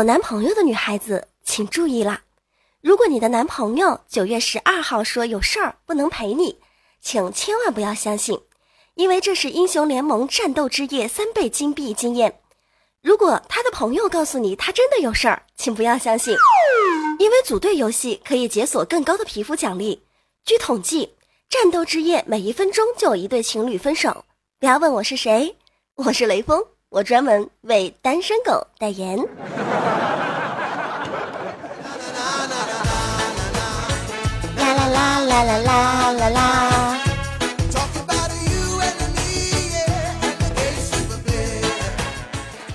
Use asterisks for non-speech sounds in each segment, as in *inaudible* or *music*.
有男朋友的女孩子请注意啦！如果你的男朋友九月十二号说有事儿不能陪你，请千万不要相信，因为这是英雄联盟战斗之夜三倍金币经验。如果他的朋友告诉你他真的有事儿，请不要相信，因为组队游戏可以解锁更高的皮肤奖励。据统计，战斗之夜每一分钟就有一对情侣分手。不要问我是谁，我是雷锋。我专门为单身狗代言。啦啦啦啦啦啦啦啦。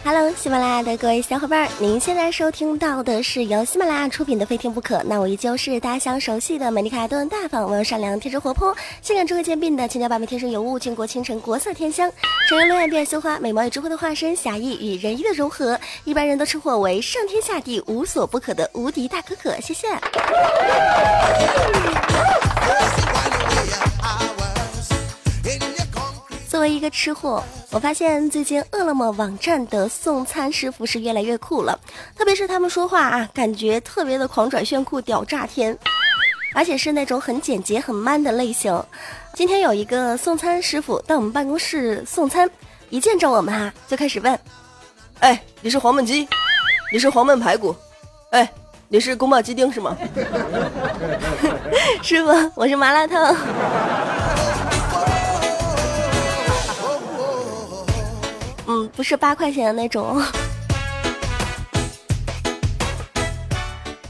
Hello，喜马拉雅的各位小伙伴，您现在收听到的是由喜马拉雅出品的《非听不可》。那我依旧是大家相熟悉的美丽可爱、温大方、温柔善良、天真活泼、性感智慧兼并的千娇百媚、天生尤物、倾国倾城、国色天香、成人恋爱变羞花、美貌与智慧的化身、侠义与仁义的融合，一般人都称呼为上天下地无所不可的无敌大可可。谢谢。作为一个吃货，我发现最近饿了么网站的送餐师傅是越来越酷了，特别是他们说话啊，感觉特别的狂拽炫酷屌炸天，而且是那种很简洁很 man 的类型。今天有一个送餐师傅到我们办公室送餐，一见着我们啊，就开始问：“哎，你是黄焖鸡？你是黄焖排骨？哎，你是宫保鸡丁是吗？” *laughs* 师傅，我是麻辣烫。不是八块钱的那种。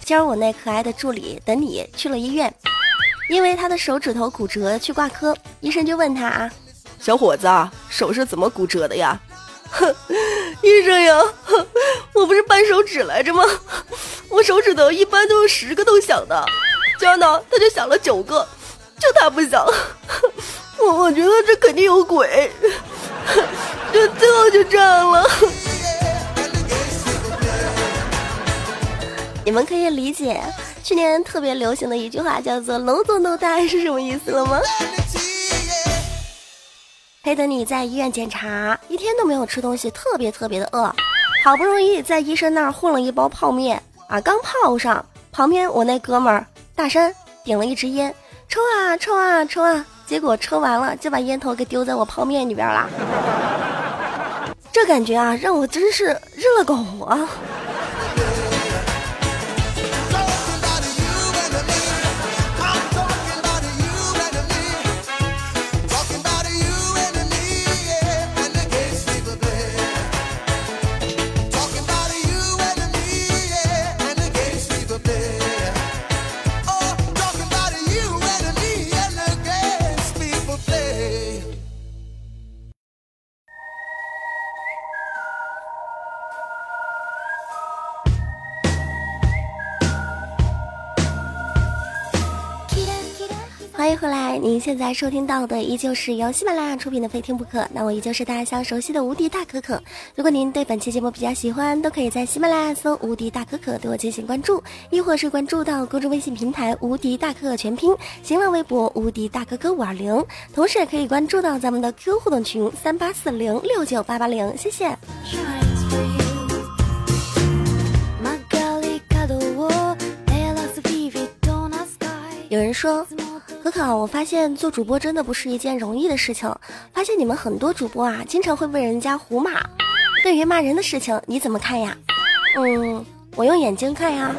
今儿我那可爱的助理等你去了医院，因为他的手指头骨折去挂科，医生就问他啊，小伙子啊，手是怎么骨折的呀？哼，*laughs* 医生呀，*laughs* 我不是掰手指来着吗？*laughs* 我手指头一般都是十个都响的，今儿呢他就响了九个，就他不响，我我觉得这肯定有鬼。就最后就这样了。*laughs* 你们可以理解去年特别流行的一句话叫做“楼总都带”是什么意思了吗？陪的你在医院检查，一天都没有吃东西，特别特别的饿，好不容易在医生那儿混了一包泡面啊，刚泡上，旁边我那哥们儿大山点了一支烟，抽啊抽啊抽啊。结果抽完了，就把烟头给丢在我泡面里边了。这感觉啊，让我真是热了狗啊！现在收听到的依旧是由喜马拉雅出品的《非听不可》，那我依旧是大家相熟悉的无敌大可可。如果您对本期节目比较喜欢，都可以在喜马拉雅搜“无敌大可可”对我进行关注，亦或是关注到公众微信平台“无敌大可可全拼”，新浪微博“无敌大可可五二零”，同时也可以关注到咱们的 Q 互动群三八四零六九八八零，谢谢。有人说。可可，我发现做主播真的不是一件容易的事情。发现你们很多主播啊，经常会被人家胡骂。对于骂人的事情，你怎么看呀？嗯，我用眼睛看呀。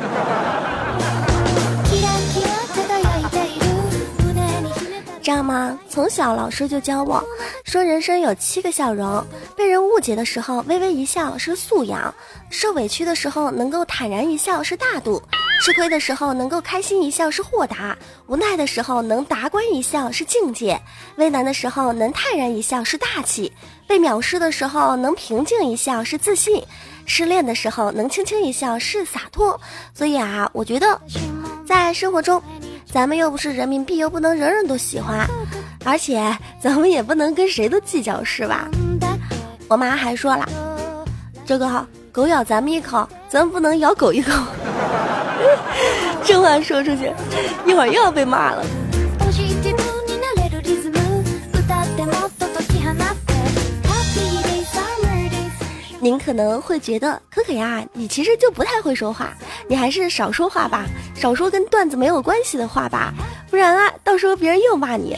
知道吗？从小老师就教我说，人生有七个笑容：被人误解的时候，微微一笑是素养；受委屈的时候，能够坦然一笑是大度。吃亏的时候能够开心一笑是豁达，无奈的时候能达观一笑是境界，为难的时候能泰然一笑是大气，被藐视的时候能平静一笑是自信，失恋的时候能轻轻一笑是洒脱。所以啊，我觉得在生活中，咱们又不是人民币，又不能人人都喜欢，而且咱们也不能跟谁都计较，是吧？我妈还说了，这个狗咬咱们一口，咱不能咬狗一口。*laughs* 这话说出去，一会儿又要被骂了。您可能会觉得可可呀，你其实就不太会说话，你还是少说话吧，少说跟段子没有关系的话吧，不然啊，到时候别人又骂你。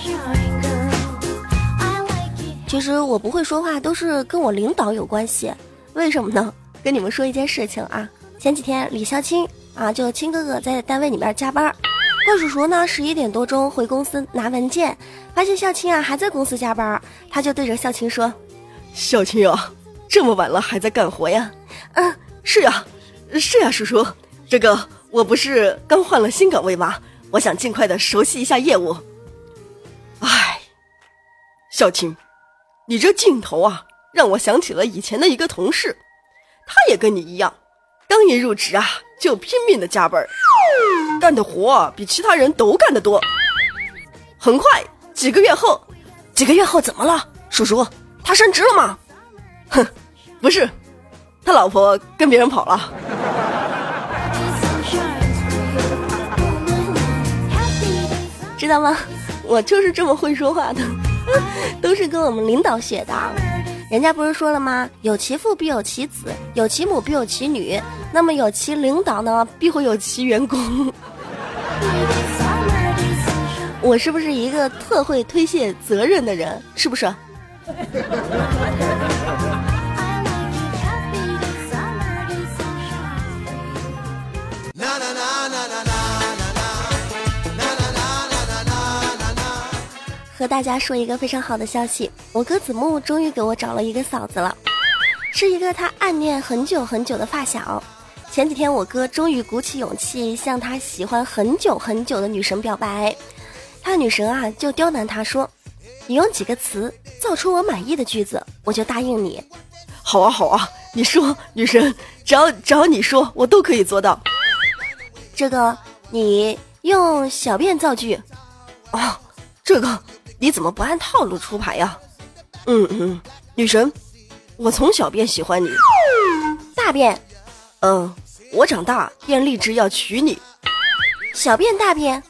其实我不会说话，都是跟我领导有关系。为什么呢？跟你们说一件事情啊，前几天李孝清啊，就亲哥哥在单位里面加班，怪叔叔呢十一点多钟回公司拿文件，发现孝清啊还在公司加班，他就对着孝清说：“孝清啊，这么晚了还在干活呀？”“嗯，是呀，是呀，叔叔，这个我不是刚换了新岗位吗？我想尽快的熟悉一下业务。”哎，孝清，你这劲头啊，让我想起了以前的一个同事。他也跟你一样，刚一入职啊，就拼命的加班，干的活比其他人都干得多。很快，几个月后，几个月后怎么了？叔叔，他升职了吗？哼，*laughs* 不是，他老婆跟别人跑了。*laughs* 知道吗？我就是这么会说话的，*laughs* 都是跟我们领导学的。人家不是说了吗？有其父必有其子，有其母必有其女。那么有其领导呢，必会有其员工。我是不是一个特会推卸责任的人？是不是？和大家说一个非常好的消息，我哥子木终于给我找了一个嫂子了，是一个他暗恋很久很久的发小。前几天我哥终于鼓起勇气向他喜欢很久很久的女神表白，他女神啊就刁难他说：“你用几个词造出我满意的句子，我就答应你。”好啊好啊，你说女神，只要只要你说，我都可以做到。这个你用小便造句，哦，这个。你怎么不按套路出牌呀？嗯嗯，女神，我从小便喜欢你。大便，嗯，我长大便立志要娶你。小便大便，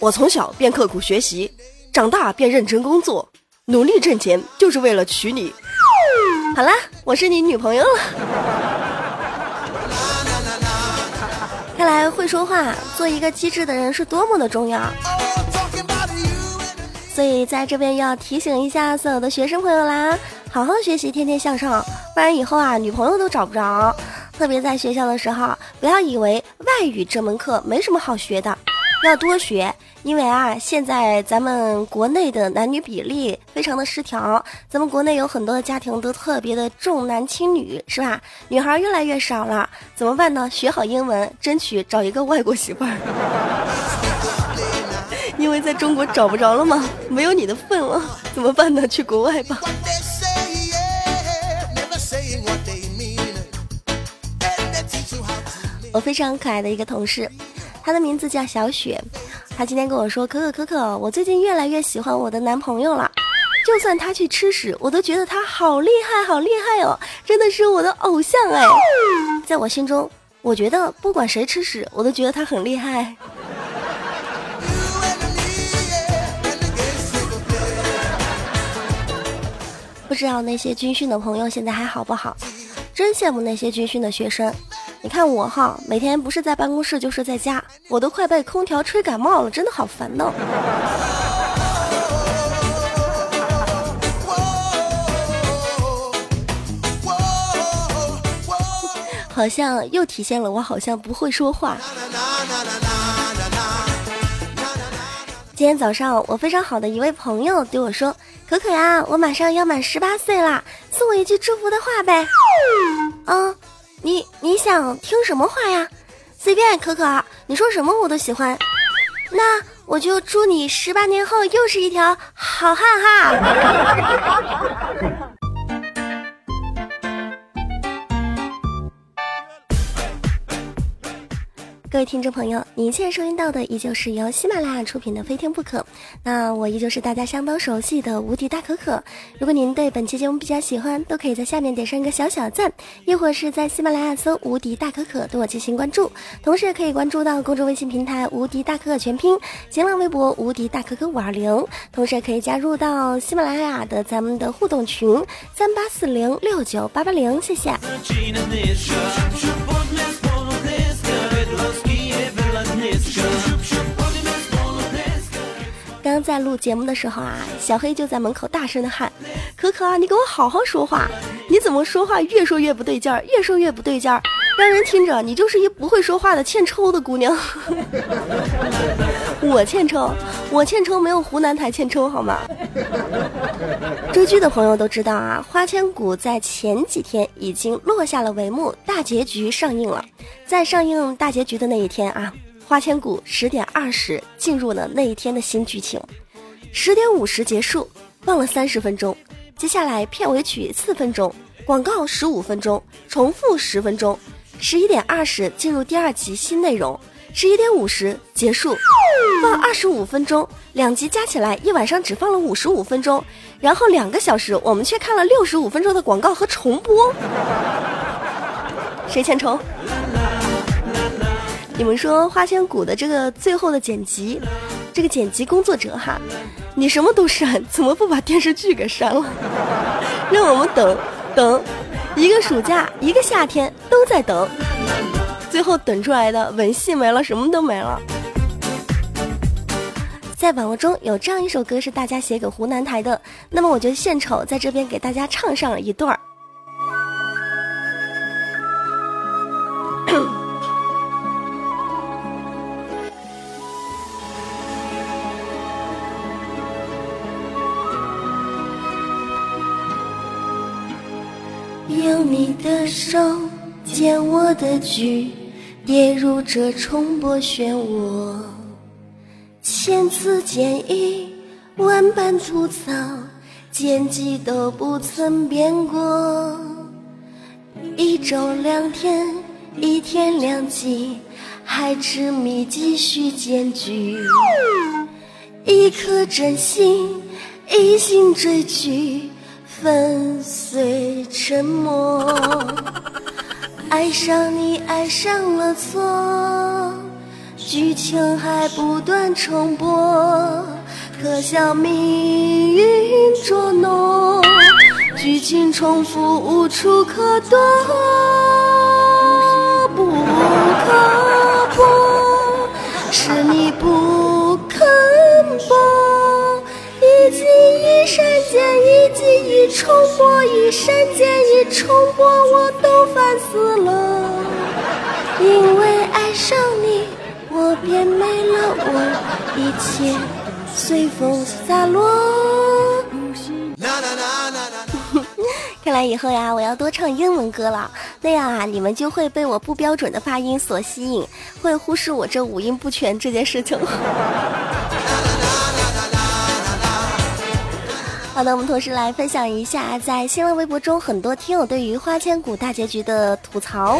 我从小便刻苦学习，长大便认真工作，努力挣钱，就是为了娶你。好啦，我是你女朋友了。看来会说话，做一个机智的人是多么的重要。所以在这边要提醒一下所有的学生朋友啦，好好学习，天天向上，不然以后啊女朋友都找不着。特别在学校的时候，不要以为外语这门课没什么好学的，要多学。因为啊，现在咱们国内的男女比例非常的失调，咱们国内有很多的家庭都特别的重男轻女，是吧？女孩越来越少了，怎么办呢？学好英文，争取找一个外国媳妇儿。*laughs* 因为在中国找不着了吗？没有你的份了，怎么办呢？去国外吧。我非常可爱的一个同事，他的名字叫小雪。他今天跟我说：“可可可可，我最近越来越喜欢我的男朋友了。就算他去吃屎，我都觉得他好厉害，好厉害哦！真的是我的偶像哎。在我心中，我觉得不管谁吃屎，我都觉得他很厉害。”不知道那些军训的朋友现在还好不好？真羡慕那些军训的学生。你看我哈，每天不是在办公室就是在家，我都快被空调吹感冒了，真的好烦呢。好像又体现了我好像不会说话。今天早上，我非常好的一位朋友对我说：“可可呀，我马上要满十八岁啦，送我一句祝福的话呗。”嗯，你你想听什么话呀？随便，可可，你说什么我都喜欢。那我就祝你十八年后又是一条好汉哈。*laughs* 各位听众朋友，您现在收听到的依旧是由喜马拉雅出品的《非听不可》，那我依旧是大家相当熟悉的无敌大可可。如果您对本期节目比较喜欢，都可以在下面点上一个小小赞，亦或是在喜马拉雅搜“无敌大可可”对我进行关注，同时也可以关注到公众微信平台“无敌大可可全拼”，新浪微博“无敌大可可五二零”，同时也可以加入到喜马拉雅的咱们的互动群三八四零六九八八零，谢谢。刚在录节目的时候啊，小黑就在门口大声的喊：“可可啊，你给我好好说话！你怎么说话越说越不对劲儿，越说越不对劲儿，让人听着你就是一不会说话的欠抽的姑娘。*laughs* 我欠抽，我欠抽没有湖南台欠抽好吗？追剧的朋友都知道啊，《花千骨》在前几天已经落下了帷幕，大结局上映了。在上映大结局的那一天啊。花千骨十点二十进入了那一天的新剧情，十点五十结束，放了三十分钟，接下来片尾曲四分钟，广告十五分钟，重复十分钟，十一点二十进入第二集新内容，十一点五十结束，放二十五分钟，两集加起来一晚上只放了五十五分钟，然后两个小时我们却看了六十五分钟的广告和重播，谁欠抽？你们说花千骨的这个最后的剪辑，这个剪辑工作者哈，你什么都删，怎么不把电视剧给删了？*laughs* 让我们等等一个暑假，一个夏天都在等，最后等出来的吻戏没了，什么都没了。在网络中有这样一首歌是大家写给湖南台的，那么我就献丑在这边给大家唱上一段儿。手牵我的举，跌入这重播漩涡。千次建议，万般吐槽，剪辑都不曾变过。一周两天，一天两集，还痴迷继续剪剧。一颗真心，一心追剧。粉碎沉默，爱上你爱上了错，剧情还不断重播，可笑命运捉弄，剧情重复无处可躲，不可破，是你不肯罢，一删减一记。一重播，一删减，一重播，我都烦死了。因为爱上你，我变没了我，一切随风洒落。*laughs* 看来以后呀，我要多唱英文歌了，那样啊，你们就会被我不标准的发音所吸引，会忽视我这五音不全这件事情。好的，我们同时来分享一下，在新浪微博中很多听友对于《花千骨》大结局的吐槽。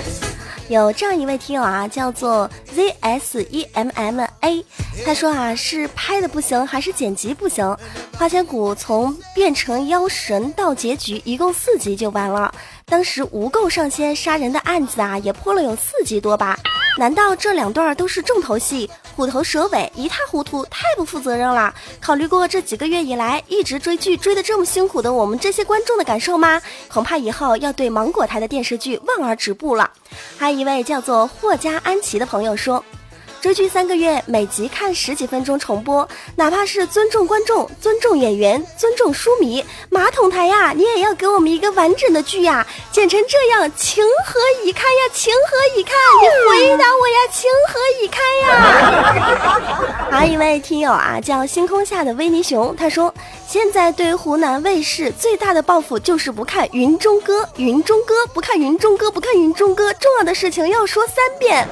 有这样一位听友啊，叫做 Z S E M M A，他说啊，是拍的不行，还是剪辑不行？《花千骨》从变成妖神到结局，一共四集就完了。当时无垢上仙杀人的案子啊，也破了有四集多吧？难道这两段都是重头戏？虎头蛇尾，一塌糊涂，太不负责任了！考虑过这几个月以来一直追剧追的这么辛苦的我们这些观众的感受吗？恐怕以后要对芒果台的电视剧望而止步了。还有一位叫做霍家安琪的朋友说。追剧三个月，每集看十几分钟重播，哪怕是尊重观众、尊重演员、尊重书迷，马桶台呀，你也要给我们一个完整的剧呀！剪成这样，情何以堪呀？情何以堪？你回答我呀！情何以堪呀？还有一位听友啊，叫星空下的维尼熊，他说：现在对湖南卫视最大的报复就是不看《云中歌》，《云中歌》不看《云中歌》，不看《云中歌》，重要的事情要说三遍。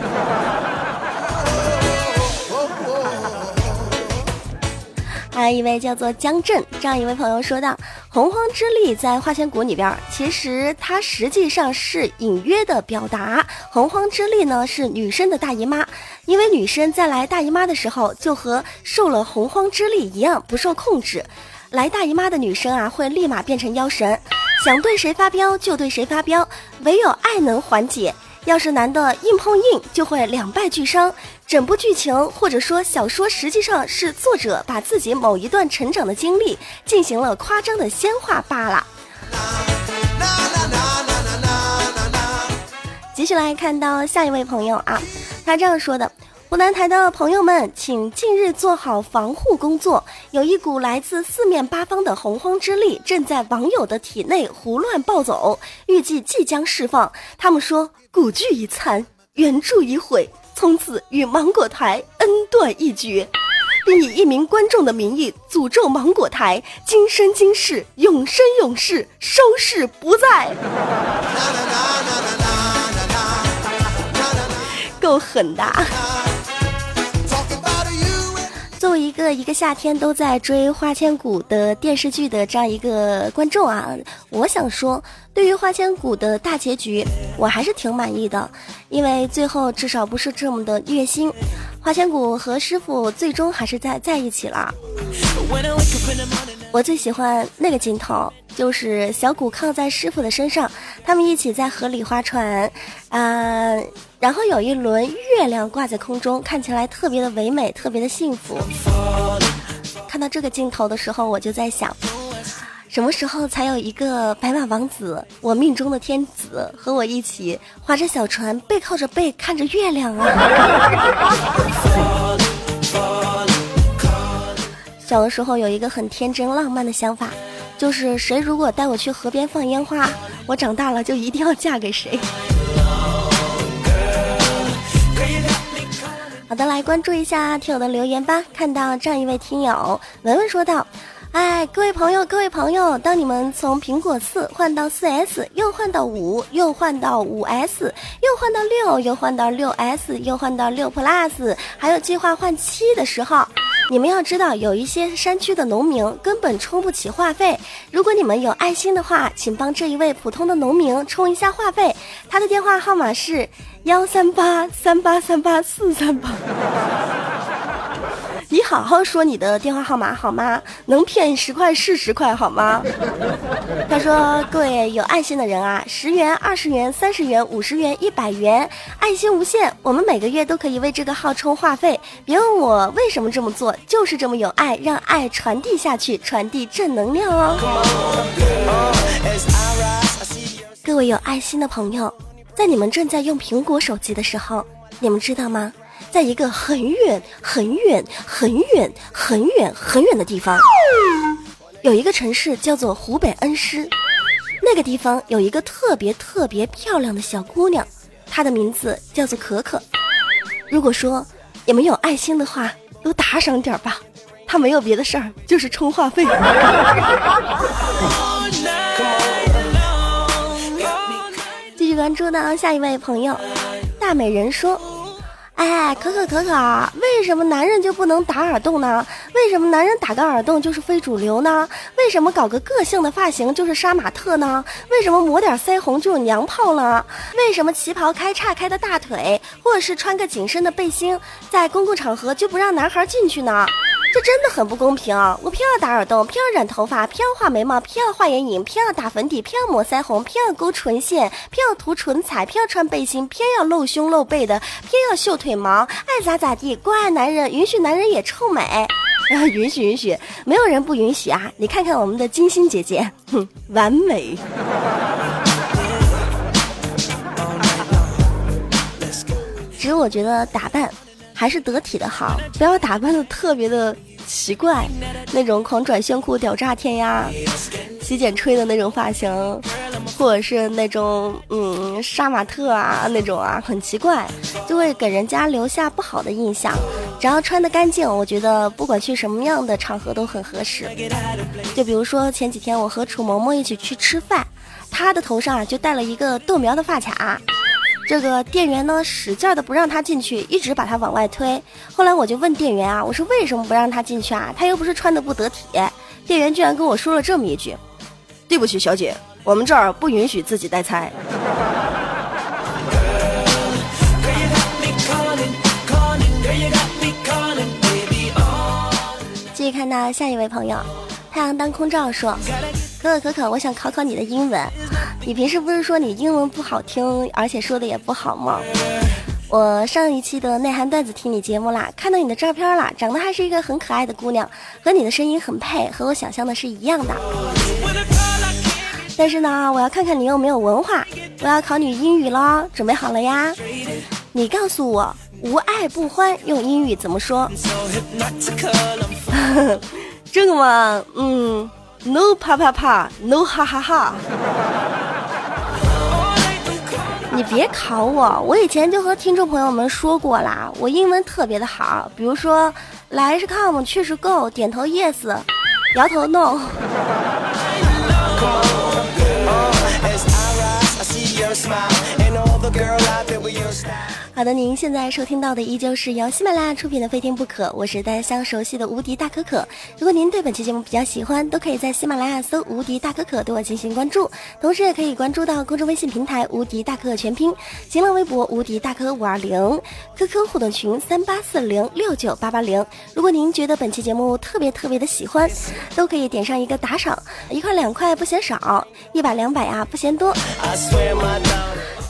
还有一位叫做江震这样一位朋友说道：“洪荒之力在花千骨里边，其实它实际上是隐约的表达，洪荒之力呢是女生的大姨妈。因为女生在来大姨妈的时候就和受了洪荒之力一样不受控制，来大姨妈的女生啊会立马变成妖神，想对谁发飙就对谁发飙，唯有爱能缓解。要是男的硬碰硬，就会两败俱伤。整部剧情或者说小说，实际上是作者把自己某一段成长的经历进行了夸张的仙化罢了。继续来看到下一位朋友啊，他这样说的。湖南台的朋友们，请近日做好防护工作。有一股来自四面八方的洪荒之力正在网友的体内胡乱暴走，预计即将释放。他们说：“古剧已残，原著已毁，从此与芒果台恩断义绝。”并以一名观众的名义诅咒芒果台今生今世、永生永世收视不再。够狠的！个一个夏天都在追《花千骨》的电视剧的这样一个观众啊，我想说，对于《花千骨》的大结局，我还是挺满意的，因为最后至少不是这么的虐心。花千骨和师傅最终还是在在一起了。我最喜欢那个镜头，就是小谷靠在师傅的身上，他们一起在河里划船，啊，然后有一轮月亮挂在空中，看起来特别的唯美，特别的幸福。看到这个镜头的时候，我就在想，什么时候才有一个白马王子，我命中的天子，和我一起划着小船，背靠着背看着月亮啊？*laughs* 小的时候有一个很天真浪漫的想法，就是谁如果带我去河边放烟花，我长大了就一定要嫁给谁。好的，来关注一下听友的留言吧。看到这样一位听友文文说道：“哎，各位朋友，各位朋友，当你们从苹果四换到四 S，又换到五，又换到五 S，又换到六，又换到六 S，又换到六 Plus，还有计划换七的时候。”你们要知道，有一些山区的农民根本充不起话费。如果你们有爱心的话，请帮这一位普通的农民充一下话费。他的电话号码是幺三八三八三八四三八。你好好说你的电话号码好吗？能骗十块是十块好吗？*laughs* 他说：“各位有爱心的人啊，十元、二十元、三十元、五十元、一百元，爱心无限。我们每个月都可以为这个号充话费。别问我为什么这么做，就是这么有爱，让爱传递下去，传递正能量哦。”各位有爱心的朋友，在你们正在用苹果手机的时候，你们知道吗？在一个很远、很远、很远、很远、很远的地方，有一个城市叫做湖北恩施。那个地方有一个特别特别漂亮的小姑娘，她的名字叫做可可。如果说你们有爱心的话，都打赏点吧。她没有别的事儿，就是充话费。继续关注呢下一位朋友，大美人说。哎，可可可可，为什么男人就不能打耳洞呢？为什么男人打个耳洞就是非主流呢？为什么搞个个性的发型就是杀马特呢？为什么抹点腮红就有娘炮呢？为什么旗袍开叉开的大腿，或者是穿个紧身的背心，在公共场合就不让男孩进去呢？这真的很不公平啊！我偏要打耳洞，偏要染头发，偏要画眉毛，偏要画眼影，偏要打粉底，偏要抹腮红，偏要勾唇线，偏要涂唇彩，偏要穿背心，偏要露胸露背的，偏要秀腿毛，爱咋咋地，关爱男人，允许男人也臭美，啊，允许允许，没有人不允许啊！你看看我们的金星姐姐，哼，完美。只是我觉得打扮。还是得体的好，不要打扮的特别的奇怪，那种狂拽炫酷屌炸天呀，洗剪吹的那种发型，或者是那种嗯杀马特啊那种啊，很奇怪，就会给人家留下不好的印象。只要穿的干净，我觉得不管去什么样的场合都很合适。就比如说前几天我和楚萌萌一起去吃饭，她的头上啊就戴了一个豆苗的发卡。这个店员呢使劲的不让他进去，一直把他往外推。后来我就问店员啊，我说为什么不让他进去啊？他又不是穿的不得体。店员居然跟我说了这么一句，对不起小姐，我们这儿不允许自己带菜。继续看到下一位朋友，太阳当空照说，可可可可，我想考考你的英文。你平时不是说你英文不好听，而且说的也不好吗？我上一期的内涵段子听你节目啦，看到你的照片啦，长得还是一个很可爱的姑娘，和你的声音很配，和我想象的是一样的。但是呢，我要看看你有没有文化，我要考你英语喽，准备好了呀？你告诉我。”无爱不欢，用英语怎么说？*laughs* 这个嘛，嗯，no 啪啪啪，no 哈哈哈。你别考我，我以前就和听众朋友们说过啦，我英文特别的好，比如说来是 come，去是 go，点头 yes，摇头 no。好的，您现在收听到的依旧是由喜马拉雅出品的《非听不可》，我是大家相熟悉的无敌大可可。如果您对本期节目比较喜欢，都可以在喜马拉雅搜“无敌大可可”对我进行关注，同时也可以关注到公众微信平台“无敌大可可全拼”，新浪微博“无敌大可五二零 ”，QQ 互动群三八四零六九八八零。如果您觉得本期节目特别特别的喜欢，都可以点上一个打赏，一块两块不嫌少，一百两百啊不嫌多。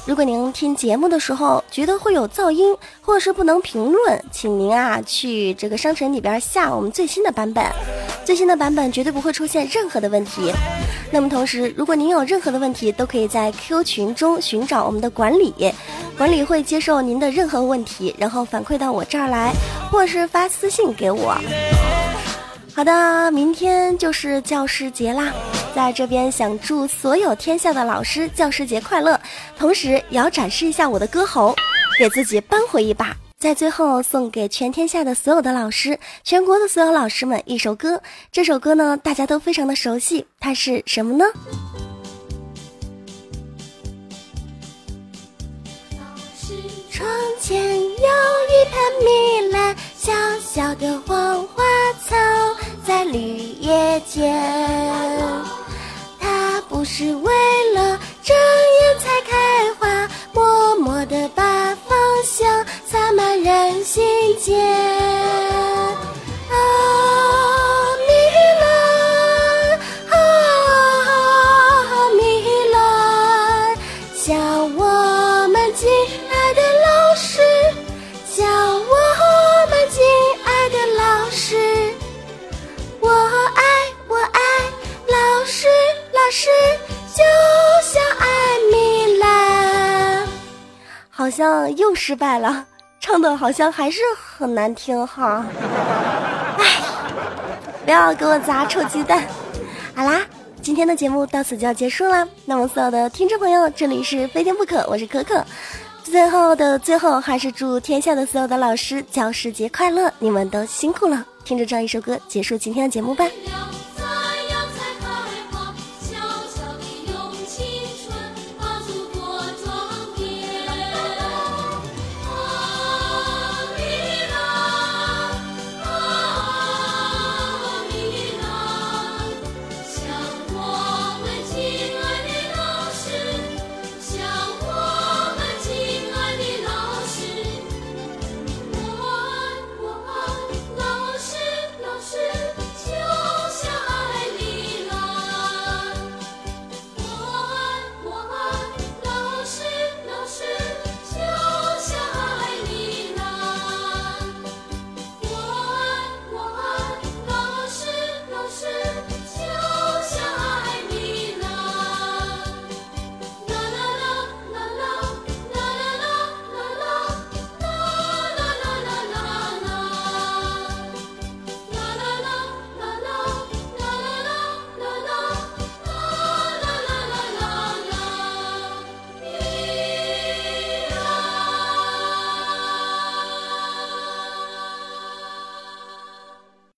如果您听节目的时候觉得会有噪音，或者是不能评论，请您啊去这个商城里边下我们最新的版本，最新的版本绝对不会出现任何的问题。那么同时，如果您有任何的问题，都可以在 Q 群中寻找我们的管理，管理会接受您的任何问题，然后反馈到我这儿来，或者是发私信给我。好的，明天就是教师节啦，在这边想祝所有天下的老师教师节快乐，同时也要展示一下我的歌喉，给自己扳回一把。在最后送给全天下的所有的老师，全国的所有老师们一首歌，这首歌呢大家都非常的熟悉，它是什么呢？老师窗前有一盆米兰，小小的黄花草。失败了，唱的好像还是很难听哈。哎，不要给我砸臭鸡蛋。好啦，今天的节目到此就要结束了。那么所有的听众朋友，这里是非听不可，我是可可。最后的最后，还是祝天下的所有的老师教师节快乐！你们都辛苦了。听着这样一首歌，结束今天的节目吧。